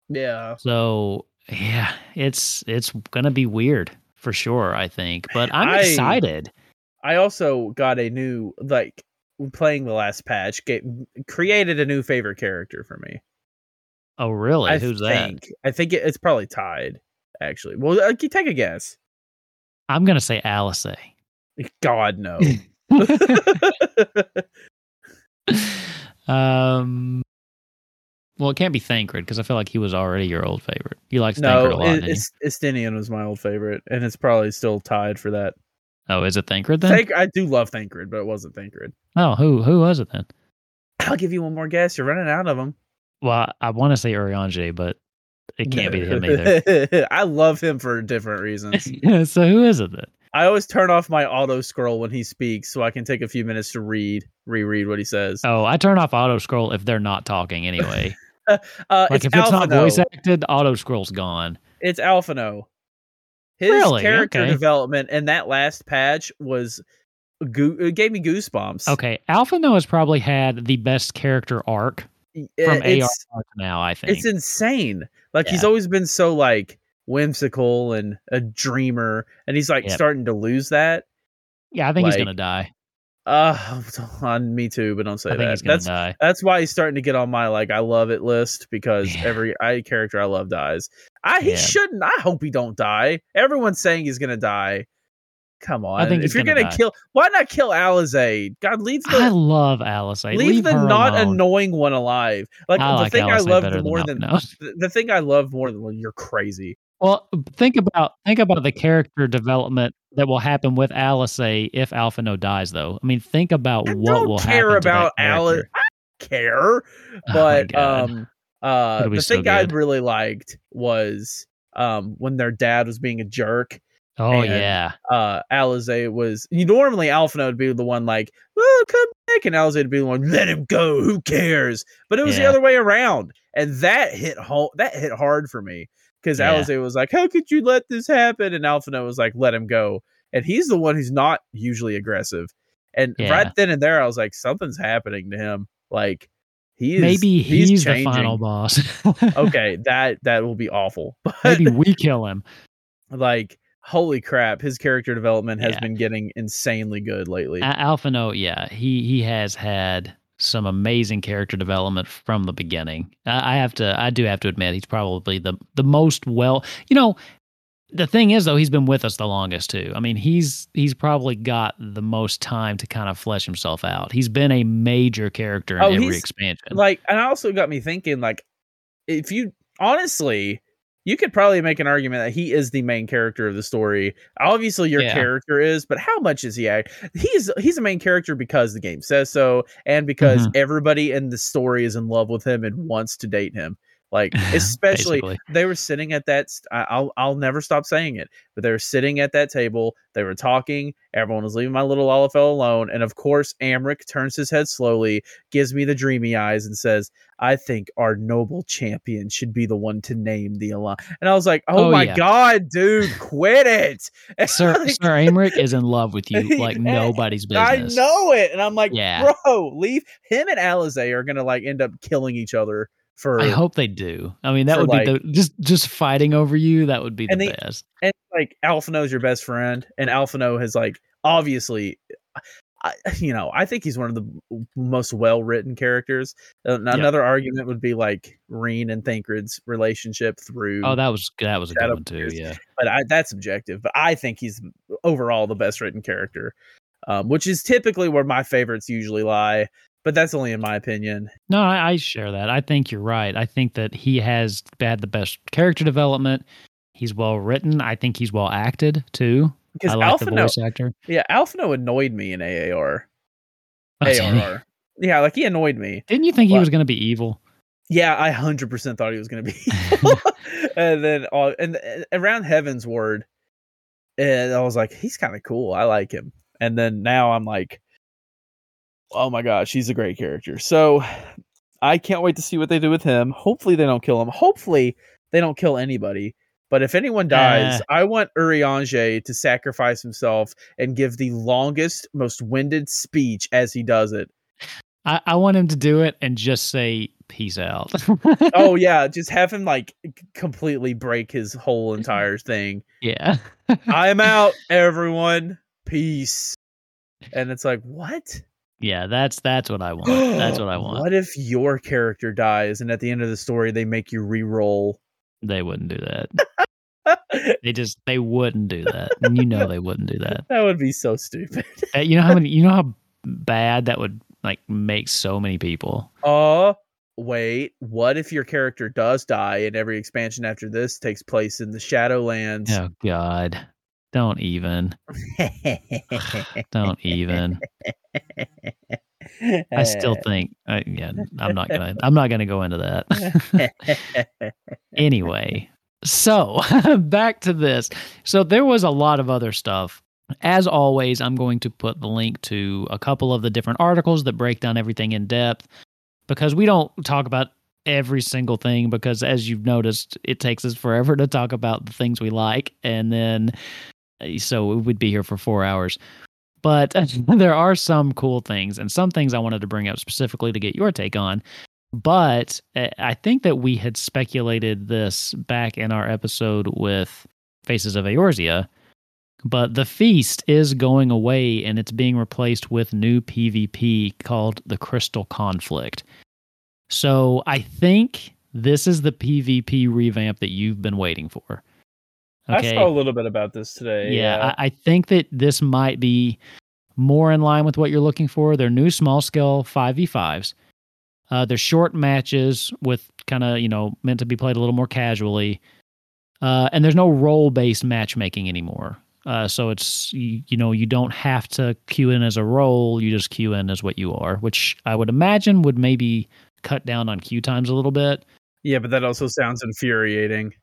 Yeah. So yeah, it's it's gonna be weird for sure. I think, but I'm I, excited. I also got a new like playing the last patch. Get, created a new favorite character for me. Oh really? I Who's think, that? I think it, it's probably tied. Actually, well, uh, take a guess. I'm gonna say Alice. God no. um, well, it can't be Thancred because I feel like he was already your old favorite. You liked no, Thancred a lot. No, Estinian was my old favorite, and it's probably still tied for that. Oh, is it Thancred then? Thank- I do love Thancred, but it wasn't Thancred. Oh, who who was it then? I'll give you one more guess. You're running out of them. Well, I, I want to say Urianger, but it can't be him either. I love him for different reasons. so who is it then? I always turn off my auto scroll when he speaks so I can take a few minutes to read, reread what he says. Oh, I turn off auto scroll if they're not talking anyway. uh, like if it's not voice acted, auto scroll's gone. It's Alphinaud. His really? character okay. development in that last patch was goo- it gave me goosebumps. Okay, Alphinaud has probably had the best character arc from it's, AR now. I think it's insane. Like he's always been so like whimsical and a dreamer, and he's like Yep. starting to lose that. yeah, I think he's gonna die. Uh, on me too, but don't say that. That's die. that's why he's starting to get on my like I love it list because Yeah. every I character I love dies. I he Yeah. shouldn't. I hope he don't die. Everyone's saying he's gonna die. Come on. I think if you're gonna gonna kill, why not kill Alisaie? God, leave the I love Alice. leave, leave the not alone. annoying one alive. Like I the like thing I love more than than the, the thing I love more than well, you're crazy. Well, think about think about the character development that will happen with Alice if Alphinaud dies, though. I mean, think about I what don't will care happen about Alice. I care, my but God. um, uh, the so thing I really liked was um when their dad was being a jerk. Oh and- yeah, Uh, Alisaie was you normally Alphinaud would be the one like, "Oh, come back," and Alisaie would be the one, "Let him go. Who cares?" But it was the other way around, and that hit home. That hit hard for me because Yeah. Alisaie was like, "How could you let this happen?" And Alphinaud was like, "Let him go." And he's the one who's not usually aggressive. And Yeah. right then and there, I was like, something's happening to him. Like he is maybe he's, the final boss. okay, that that will be awful. But maybe we kill him. like, holy crap, his character development has Yeah. been getting insanely good lately. A- Alphinaud, yeah, he he has had some amazing character development from the beginning. I, have to, I do have to admit, he's probably the the most well. You know, the thing is though, he's been with us the longest too. I mean, he's he's probably got the most time to kind of flesh himself out. He's been a major character in Oh, every expansion. like, and also got me thinking, like, if you honestly. You could probably make an argument that he is the main character of the story. Obviously, your Yeah. character is, but how much is he? act- He's he's a main character because the game says so, and because Mhm. everybody in the story is in love with him and wants to date him. Like, especially they were sitting at that I- I'll I'll never stop saying it but they were sitting at that table they were talking everyone was leaving my little Lalafell alone and of course Aymeric turns his head slowly gives me the dreamy eyes and says I think our noble champion should be the one to name the alliance and I was like oh, Oh, my yeah. god dude quit it Sir Like, Sir Aymeric is in love with you like nobody's business. I know it and I'm like Yeah. bro leave him and Alisaie are gonna like end up killing each other for I hope they do. I mean, that would like- be the just just fighting over you. That would be the they- best. and like Alphinaud's your best friend, and Alphinaud has like obviously, I, you know, I think he's one of the most well written characters. Uh, Another argument would be like Ryne and Thancred's relationship through, Oh, that was that was a good one too. Yeah. but I, that's subjective. But I think he's overall the best written character, um, which is typically where my favorites usually lie. But that's only in my opinion. No, I, I share that. I think you're right. I think that he has had the best character development. He's well written. I think he's well acted too. Because I like the voice actor. yeah, Alphinaud annoyed me in AAR. ARR. Yeah, like he annoyed me. Didn't you think he was going to be evil? Yeah, I hundred percent thought he was going to be, evil. and then uh, and uh, around Heavensward, and I was like, he's kind of cool. I like him. And then now I'm like, oh my gosh, he's a great character. So I can't wait to see what they do with him. Hopefully they don't kill him. Hopefully they don't kill anybody. But if anyone dies, Uh. I want Urianger to sacrifice himself and give the longest, most winded speech as he does it. I, I want him to do it and just say peace out. oh yeah, just have him like completely break his whole entire thing. yeah. I'm out, everyone. Peace. And it's like, what? Yeah, that's that's what I want. That's what I want. What if your character dies and at the end of the story they make you re-roll? They wouldn't do that. They just they wouldn't do that. And you know they wouldn't do that. That would be so stupid. Uh, You know how many you know how bad that would like make so many people. Oh, wait. What if your character does die and every expansion after this takes place in the Shadowlands? Oh god. Don't even. Don't even. I still think I, yeah, I'm not going to I'm not to go into that. anyway, so back to this. So there was a lot of other stuff. As always, I'm going to put the link to a couple of the different articles that break down everything in depth because we don't talk about every single thing because as you've noticed, it takes us forever to talk about the things we like and then so we would be here for 4 hours. But there are some cool things and some things I wanted to bring up specifically to get your take on. But eh, I think that we had speculated this back in our episode with Faces of Eorzea. But the feast is going away and it's being replaced with new PvP called the Crystal Conflict. So I think this is the PvP revamp that you've been waiting for. Okay. I saw a little bit about this today. Yeah, yeah. I, I, think that this might be more in line with what you're looking for. They're new small scale 5v5s. Uh, they're short matches with kind of, you know, meant to be played a little more casually. Uh, and there's no role based matchmaking anymore. Uh, so it's, you, you know, you don't have to queue in as a role. You just queue in as what you are, which I would imagine would maybe cut down on queue times a little bit. Yeah, but that also sounds infuriating.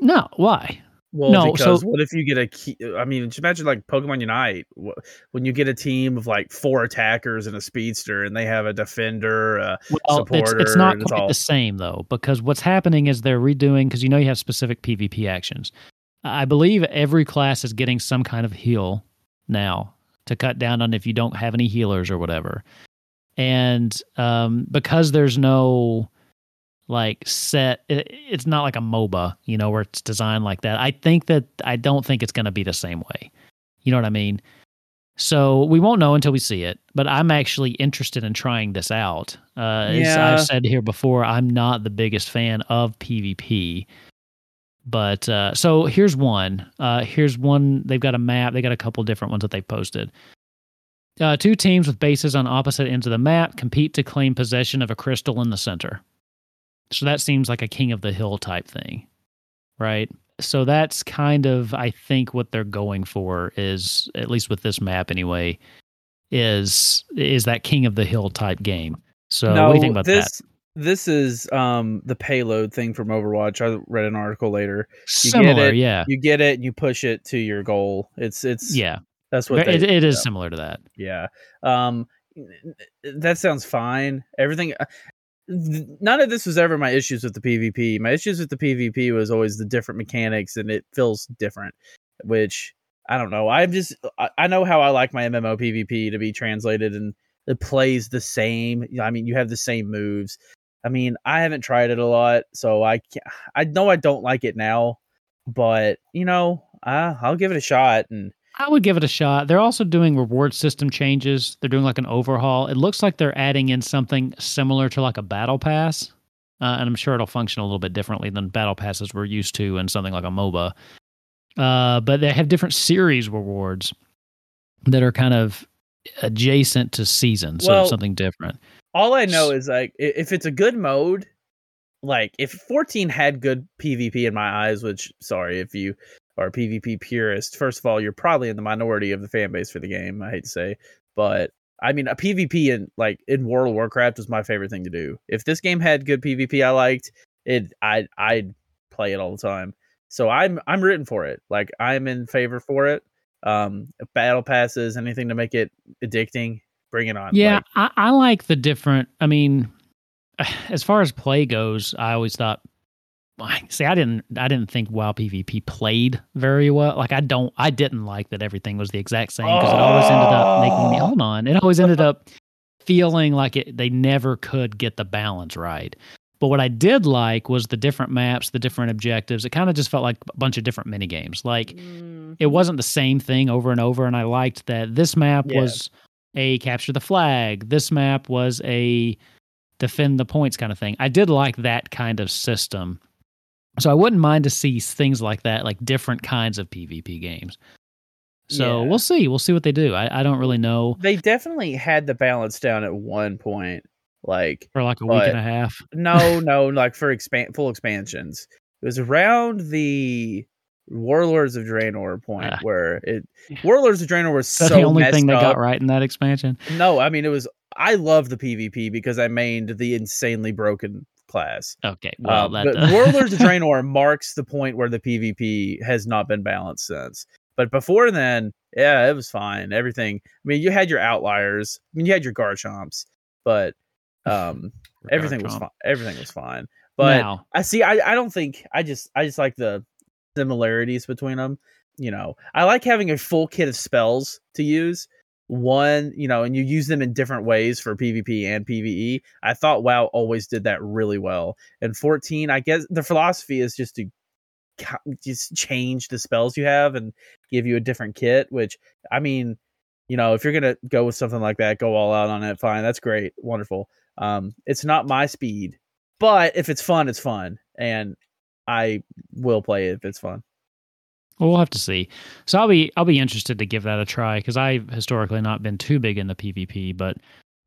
No, why? Well, no, because so, what if you get a key? I mean, just imagine like Pokemon Unite when you get a team of like four attackers and a speedster, and they have a defender, a well, supporter. It's, it's not quite all... the same though, because what's happening is they're redoing because you know you have specific PvP actions. I believe every class is getting some kind of heal now to cut down on if you don't have any healers or whatever. And um, because there's no like set it, it's not like a moba you know where it's designed like that. I think that i don't think it's going to be the same way. You know what i mean? So we won't know until we see it but i'm actually interested in trying this out. Uh yeah. as i've said here before i'm not the biggest fan of pvp but uh so here's one. Uh here's one they've got a map they got a couple different ones that they posted. Uh, two teams with bases on opposite ends of the map compete to claim possession of a crystal in the center so that seems like a king of the hill type thing, right? So that's kind of I think what they're going for is at least with this map anyway is is that king of the hill type game. So no, what do you think about this, that? This is um the payload thing from Overwatch. I read an article later. You Similar, it, yeah. You get it and you push it to your goal. It's it's yeah. That's what it, it is similar to that. Yeah. Um that sounds fine. Everything none of this was ever my issues with the PvP. My issues with the PvP was always the different mechanics and it feels different, which I don't know. I'm just I know how I like my MMO PvP to be translated and it plays the same. I mean, you have the same moves. I mean, I haven't tried it a lot, so I can't, I know I don't like it now, but you know, uh, I'll give it a shot and I would give it a shot. They're also doing reward system changes. They're doing like an overhaul. It looks like they're adding in something similar to like a battle pass. Uh, and I'm sure it'll function a little bit differently than battle passes we're used to in something like a MOBA. Uh, but they have different series rewards that are kind of adjacent to seasons, so well, something different. All I know is like if it's a good mode, like if 14 had good PvP in my eyes, which sorry if you or a PvP purist, first of all, you're probably in the minority of the fan base for the game. I hate to say, but I mean, a PvP in like in World of Warcraft was my favorite thing to do. If this game had good PvP, I liked it. I I'd play it all the time. So I'm I'm rooting for it. Like I'm in favor for it. Um, battle passes, anything to make it addicting, bring it on. Yeah, like, I, I like the different. I mean, as far as play goes, I always thought see i didn't i didn't think wow pvp played very well like i don't i didn't like that everything was the exact same because oh. it always ended up making me hold on it always ended up feeling like it they never could get the balance right but what i did like was the different maps the different objectives it kind of just felt like a bunch of different mini games like mm-hmm. it wasn't the same thing over and over and i liked that this map yeah. was a capture the flag this map was a defend the points kind of thing i did like that kind of system so I wouldn't mind to see things like that, like different kinds of PvP games. So yeah. we'll see. We'll see what they do. I, I don't really know. They definitely had the balance down at one point, like for like a week and a half. no, no, like for expand full expansions. It was around the Warlords of Draenor point uh, where it Warlords of Draenor was so the only thing they up. got right in that expansion. No, I mean it was. I love the PvP because I mained the insanely broken class. Okay, well, um, that, but uh... Warlords of Draenor marks the point where the PvP has not been balanced since. But before then, yeah, it was fine. Everything. I mean, you had your outliers. I mean, you had your Garchomps, but um, everything was fine. Everything was fine. But now. I see. I, I don't think. I just I just like the similarities between them. You know, I like having a full kit of spells to use. One, you know, and you use them in different ways for PvP and PvE. I thought WoW always did that really well. And 14, I guess the philosophy is just to just change the spells you have and give you a different kit, which I mean, you know, if you're to go with something like that, go all out on it, fine. That's great. Wonderful. Um it's not my speed, but if it's fun, it's fun and I will play it if it's fun. Well, we'll have to see. So I'll be I'll be interested to give that a try because I've historically not been too big in the PvP, but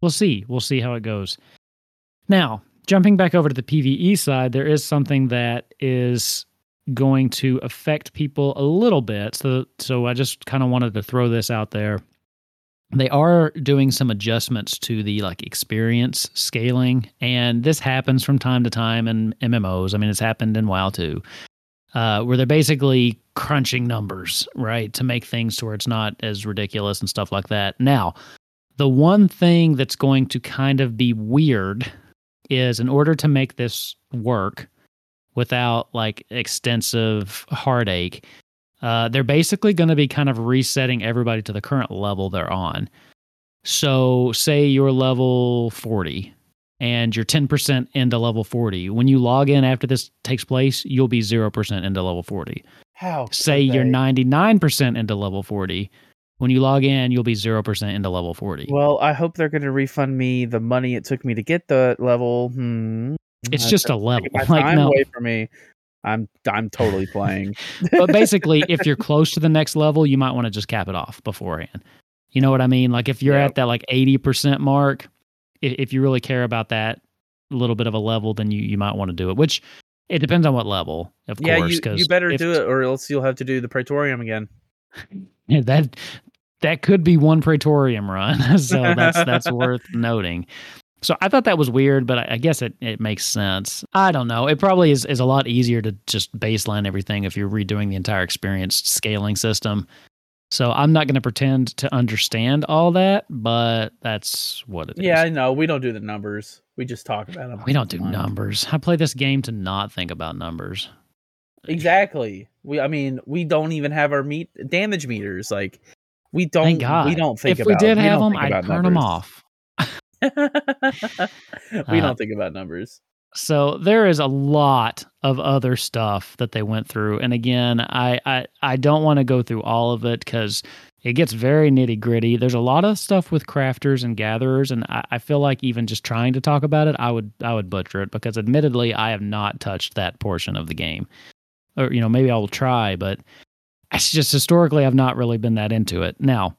we'll see. We'll see how it goes. Now, jumping back over to the PvE side, there is something that is going to affect people a little bit. So so I just kind of wanted to throw this out there. They are doing some adjustments to the like experience scaling, and this happens from time to time in MMOs. I mean, it's happened in WoW too uh, where they're basically crunching numbers, right, to make things to where it's not as ridiculous and stuff like that. Now, the one thing that's going to kind of be weird is in order to make this work without like extensive heartache, uh, they're basically going to be kind of resetting everybody to the current level they're on. So, say you're level 40 and you're 10% into level 40. When you log in after this takes place, you'll be 0% into level 40. How? Say you're 99% into level 40. When you log in, you'll be 0% into level 40. Well, I hope they're going to refund me the money it took me to get the level. Hmm. It's That's just a level. My like, time no. away from me. I'm I'm totally playing. but basically, if you're close to the next level, you might want to just cap it off beforehand. You know what I mean? Like if you're yep. at that like 80% mark, if you really care about that little bit of a level, then you, you might want to do it, which it depends on what level, of yeah, course. Yeah, you, you better do it or else you'll have to do the Praetorium again. Yeah, that that could be one Praetorium run. so that's that's worth noting. So I thought that was weird, but I, I, guess it, it makes sense. I don't know. It probably is, is a lot easier to just baseline everything if you're redoing the entire experience scaling system so I'm not going to pretend to understand all that, but that's what it yeah, is. I know. We don't do the numbers. We just talk about them. We don't do numbers. I play this game to not think about numbers. Exactly. We I mean, we don't even have our meat damage meters. Like we don't Thank God. we don't think if about If we did have them, I'd turn numbers. them off. we uh, don't think about numbers. So there is a lot of other stuff that they went through, and again, I I, I don't want to go through all of it because it gets very nitty gritty. There's a lot of stuff with crafters and gatherers, and I, I, feel like even just trying to talk about it, I would I would butcher it because admittedly, I have not touched that portion of the game, or you know maybe I will try, but it's just historically I've not really been that into it. Now,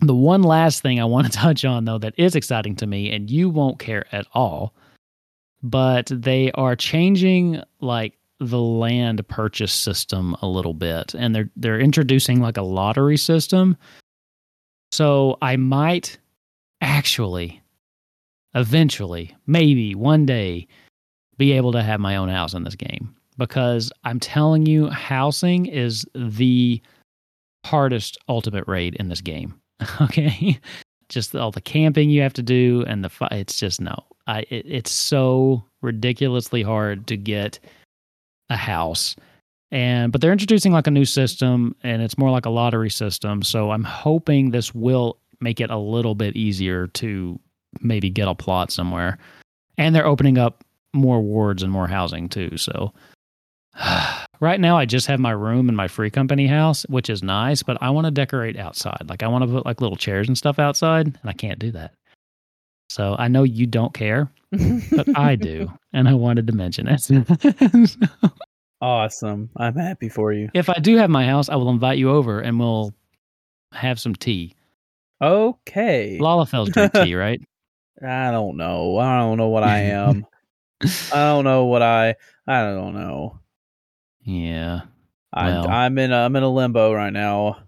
the one last thing I want to touch on though that is exciting to me, and you won't care at all but they are changing like the land purchase system a little bit and they're they're introducing like a lottery system. So i might actually eventually maybe one day be able to have my own house in this game because i'm telling you housing is the hardest ultimate raid in this game okay just all the camping you have to do and the it's just no I it, it's so ridiculously hard to get a house. And but they're introducing like a new system and it's more like a lottery system. So I'm hoping this will make it a little bit easier to maybe get a plot somewhere. And they're opening up more wards and more housing too. So right now I just have my room in my free company house, which is nice, but I want to decorate outside. Like I want to put like little chairs and stuff outside, and I can't do that. So I know you don't care, but I do. And I wanted to mention it. awesome. I'm happy for you. If I do have my house, I will invite you over and we'll have some tea. Okay. Lalafells drink tea, right? I don't know. I don't know what I am. I don't know what I I don't know. Yeah. Well. I'm I'm in a, I'm in a limbo right now.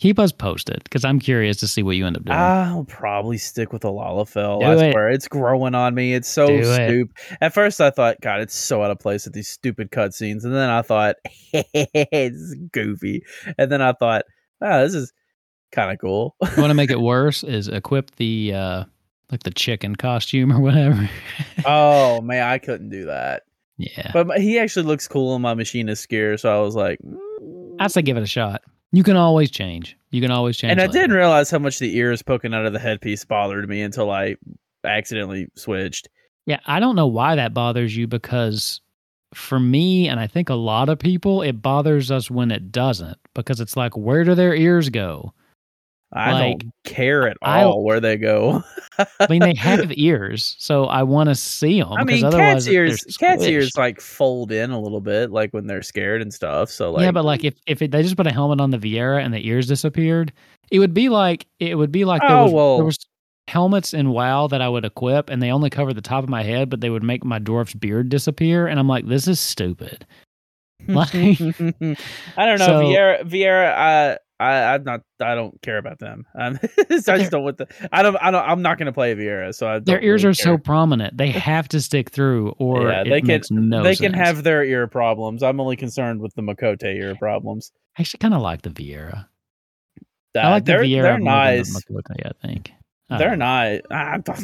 Keep us posted because I'm curious to see what you end up doing. I'll probably stick with a Lalafell. Do I it. swear, it's growing on me. It's so stupid. At first, I thought, God, it's so out of place with these stupid cutscenes, and then I thought, it's goofy, and then I thought, oh, this is kind of cool. you want to make it worse? Is equip the uh like the chicken costume or whatever. oh man, I couldn't do that. Yeah, but he actually looks cool in my machinist gear, so I was like, mm. I'd say give it a shot. You can always change. You can always change. And I didn't realize how much the ears poking out of the headpiece bothered me until I accidentally switched. Yeah, I don't know why that bothers you because for me and I think a lot of people, it bothers us when it doesn't because it's like, where do their ears go? I Like, don't care at I- all where they go. I mean, they have ears, so I want to see them. I mean, cat's ears, cat's ears like fold in a little bit, like when they're scared and stuff. So like, yeah, but like if if it, they just put a helmet on the Viera and the ears disappeared, it would be like it would be like there Oh, was, well. there was helmets in WoW that I would equip, and they only cover the top of my head, but they would make my dwarf's beard disappear, and I'm like, this is stupid. Like- I don't know. So- Viera, Viera, uh, I, I'm not. I don't care about them. Um, I just don't want the. I don't. I don't. I'm not going to play Viera. So I Their ears really are so prominent; they have to stick through, or Yeah, it they can- no they sense. can have their ear problems. I'm only concerned with the Miqo'te ear problems. I actually kind of like the Viera. Uh, I like the Viera They're nice. Miqo'te, I think. I They're know. not. God,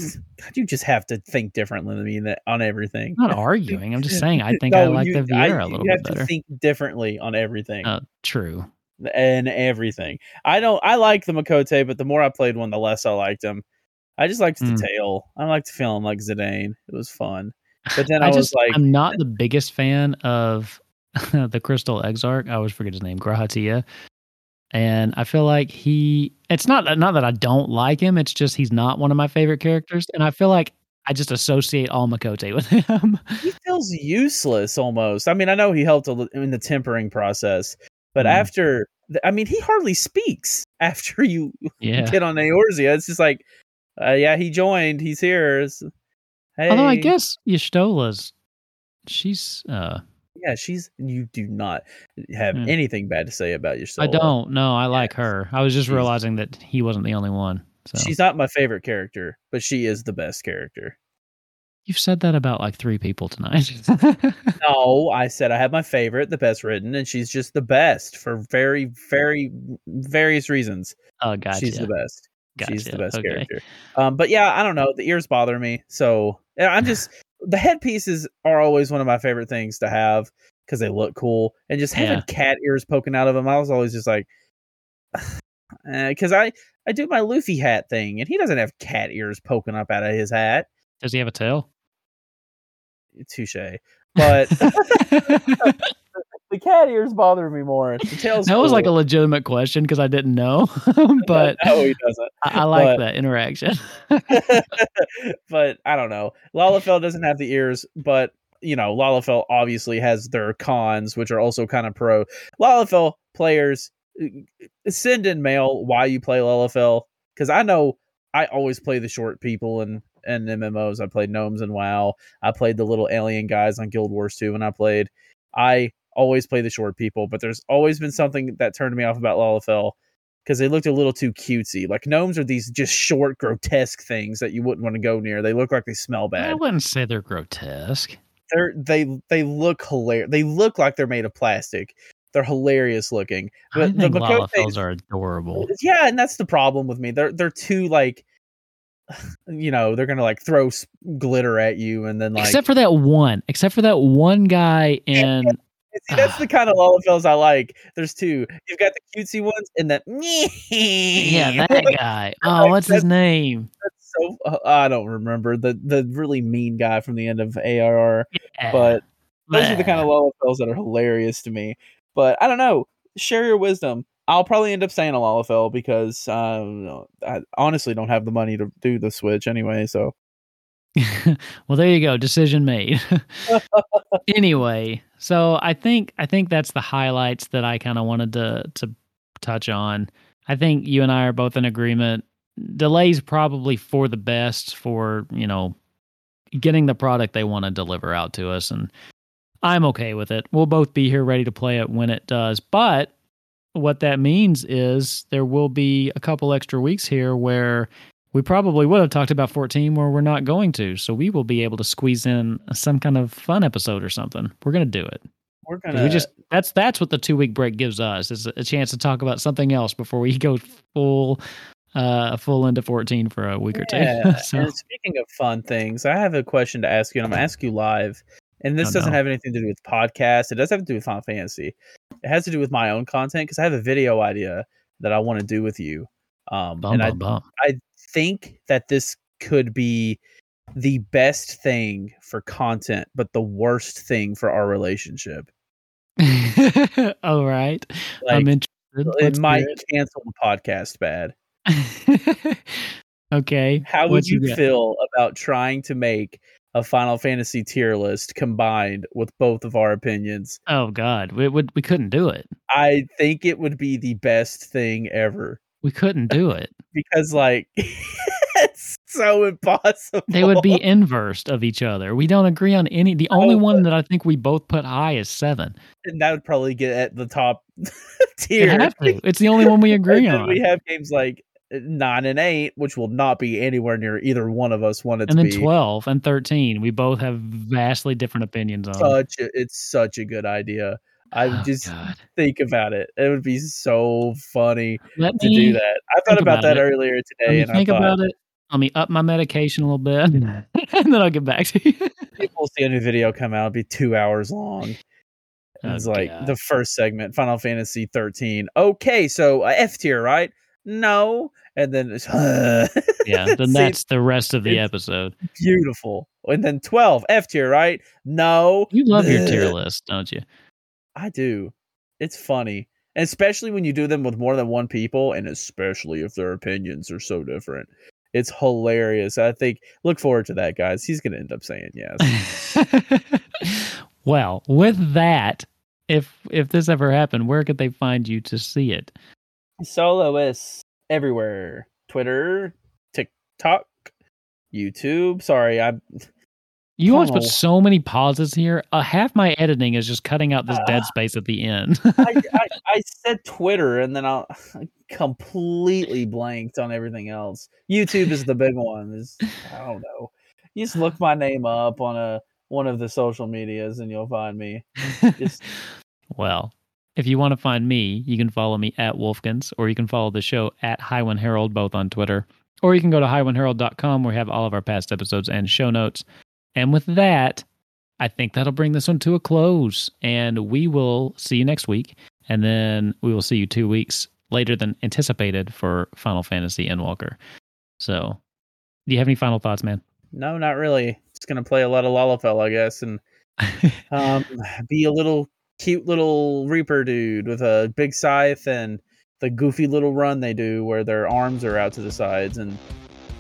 you just have to think differently than me on everything. I'm not arguing. I'm just saying I think I like you- the I- Viera a little bit. Better. You have better. to think differently on everything Uh, true. And everything. I don't. I like the Miqo'te, but the more I played one, the less I liked him. I just liked the Mm. tail. I liked to feel like Zidane. It was fun. But then I, I, was just like, I'm not the biggest fan of the Crystal Exarch. I always forget his name, G'raha Tia. And I feel like he it's not not that I don't like him, it's just he's not one of my favorite characters. And I feel like I just associate all Miqo'te with him. he feels useless almost. I mean, I know he helped in the tempering process, but Mm. after, I mean, he hardly speaks after you yeah. get on Eorzea. It's just like, uh, yeah, he joined. He's here. Hey, Although I guess Y'shtola's she's uh yeah, she's. You do not have Hmm. anything bad to say about yourself. I don't No, I like her. I was just realizing that he wasn't the only one. So She's not my favorite character, but she is the best character. You've said that about like three people tonight. No, I said I have my favorite, the best written, and she's just the best for very, very various reasons. oh, gotcha. She's the best. She's the best Okay. character. Um, but yeah, I don't know. The ears bother me, so I'm just the headpieces are always one of my favorite things to have because they look cool, and just having Yeah. cat ears poking out of them, I was always just like, because I I do my Luffy hat thing, and he doesn't have cat ears poking up out of his hat. Does he have a tail? Touche. But the cat ears bother me more. The tail's that was like a legitimate question because I didn't know, but no, he doesn't. I, I like but- that interaction. but I don't know. Lalafell doesn't have the ears, but you know, Lalafell obviously has their cons, which are also kind of pro. Lalafell players uh, send in mail why you play Lalafell because I know I always play the short people and and MMOs. I played gnomes and WoW. I played the little alien guys on Guild Wars 2 when I played. I always play the short people, but there's always been something that turned me off about Lalafell because they looked a little too cutesy. Like gnomes are these just short, grotesque things that you wouldn't want to go near. They look like they smell bad. I wouldn't say they're grotesque. They're they they look hilarious. They look like they're made of plastic. They're hilarious looking. I But the think Miqo'tes- Lalafells are adorable. Yeah, and that's the problem with me. They're they're too like, you know, they're gonna like throw glitter at you and then like. except for that one. Except for that one guy in. See, that's the kind of Lalafells I like. There's two. You've got the cutesy ones and that. Yeah, that guy. Oh, what's his That's- name? so uh, I don't remember the the really mean guy from the end of ARR. Yeah. But those are the kind of Lalafells that are hilarious to me. But I don't know. Share your wisdom. I'll probably end up saying a Lalafell because uh, I honestly don't have the money to do the Switch anyway. So well, there you go. Decision made. anyway, so I think I think that's the highlights that I kind of wanted to to touch on. I think you and I are both in agreement. Delays probably for the best for you know getting the product they want to deliver out to us, and I'm okay with it. We'll both be here ready to play it when it does, but what that means is there will be a couple extra weeks here where we probably would have talked about 14 where we're not going to. So we will be able to squeeze in some kind of fun episode or something. We're going to do it. we're 'Cause gonna we just that's that's what the 2 week break gives us is a chance to talk about something else before we go full uh full into 14 for a week or two. Yeah, so and speaking of fun things, I have a question to ask you, and I'm gonna ask you live and this Oh, doesn't have anything to do with podcasts. It does have to do with Final Fantasy. It has to do with my own content because I have a video idea that I want to do with you. Um, Bum, and I bum, bum. think that this could be the best thing for content, but the worst thing for our relationship. All right. Like, I'm interested. it Let's might hear cancel the podcast bad. okay. How would you feel about trying to make a Final Fantasy tier list combined with both of our opinions? Oh God, we would we couldn't do it. I think it would be the best thing ever We couldn't do it. because, like, it's so impossible. They would be inversed of each other. We don't agree on any. The only Oh, one that I think we both put high is seven. and that would probably get at the top It tier. to. It's the only one we agree on. we have games like nine and eight, which will not be anywhere near either one of us want it and to then be. twelve and thirteen, we both have vastly different opinions on. Such a, it's such a good idea. I Oh, just God. think about it. It would be so funny Let to do that. I thought about, about that earlier today, and I think thought about it. Let me up my medication a little bit, and then I'll get back to you. people see a new video come out, it'd be two hours long. Oh, it's like God. the first segment, Final Fantasy 13. Okay, so uh, F tier, right? No, and then it's yeah, then See, that's the rest of the episode. beautiful. And then 12, F tier, right? No, You love your tier list, don't you? I do. It's funny. And especially when you do them with more than one people, and especially if their opinions are so different. It's hilarious. I think look forward to that, guys. He's gonna end up saying yes. well, with that, if if this ever happened, where could they find you to see it? Soloists everywhere. Twitter, TikTok, YouTube. Sorry, I'm You always put so many pauses here. Uh, half my editing is just cutting out this dead Ah. space at the end. I, I, I said Twitter and then I completely blanked on everything else. YouTube is the big one. Is I don't know. You just look my name up on a one of the social medias and you'll find me. Just well, if you want to find me, you can follow me at Wolfkins, or you can follow the show at Highwind Herald, both on Twitter. Or you can go to highwindherald.com where we have all of our past episodes and show notes. And with that, I think that'll bring this one to a close. And we will see you next week. And then we will see you two weeks later than anticipated for Final Fantasy Endwalker. So, do you have any final thoughts, man? no, not really. Just gonna play a lot of Lalafell, I guess, and um, be a little cute little Reaper dude with a big scythe and the goofy little run they do where their arms are out to the sides and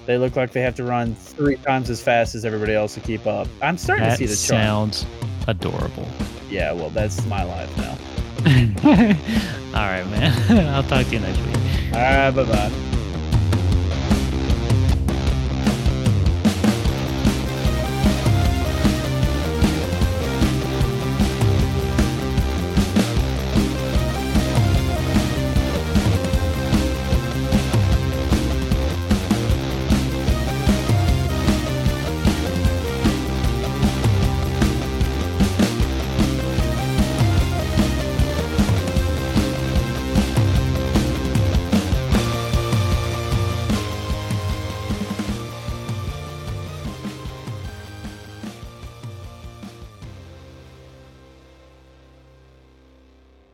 they look like they have to run three times as fast as everybody else to keep up. I'm starting that to see the charm. sounds adorable. Yeah, well, that's my life now. All right, man. I'll talk to you next week. All right, bye bye.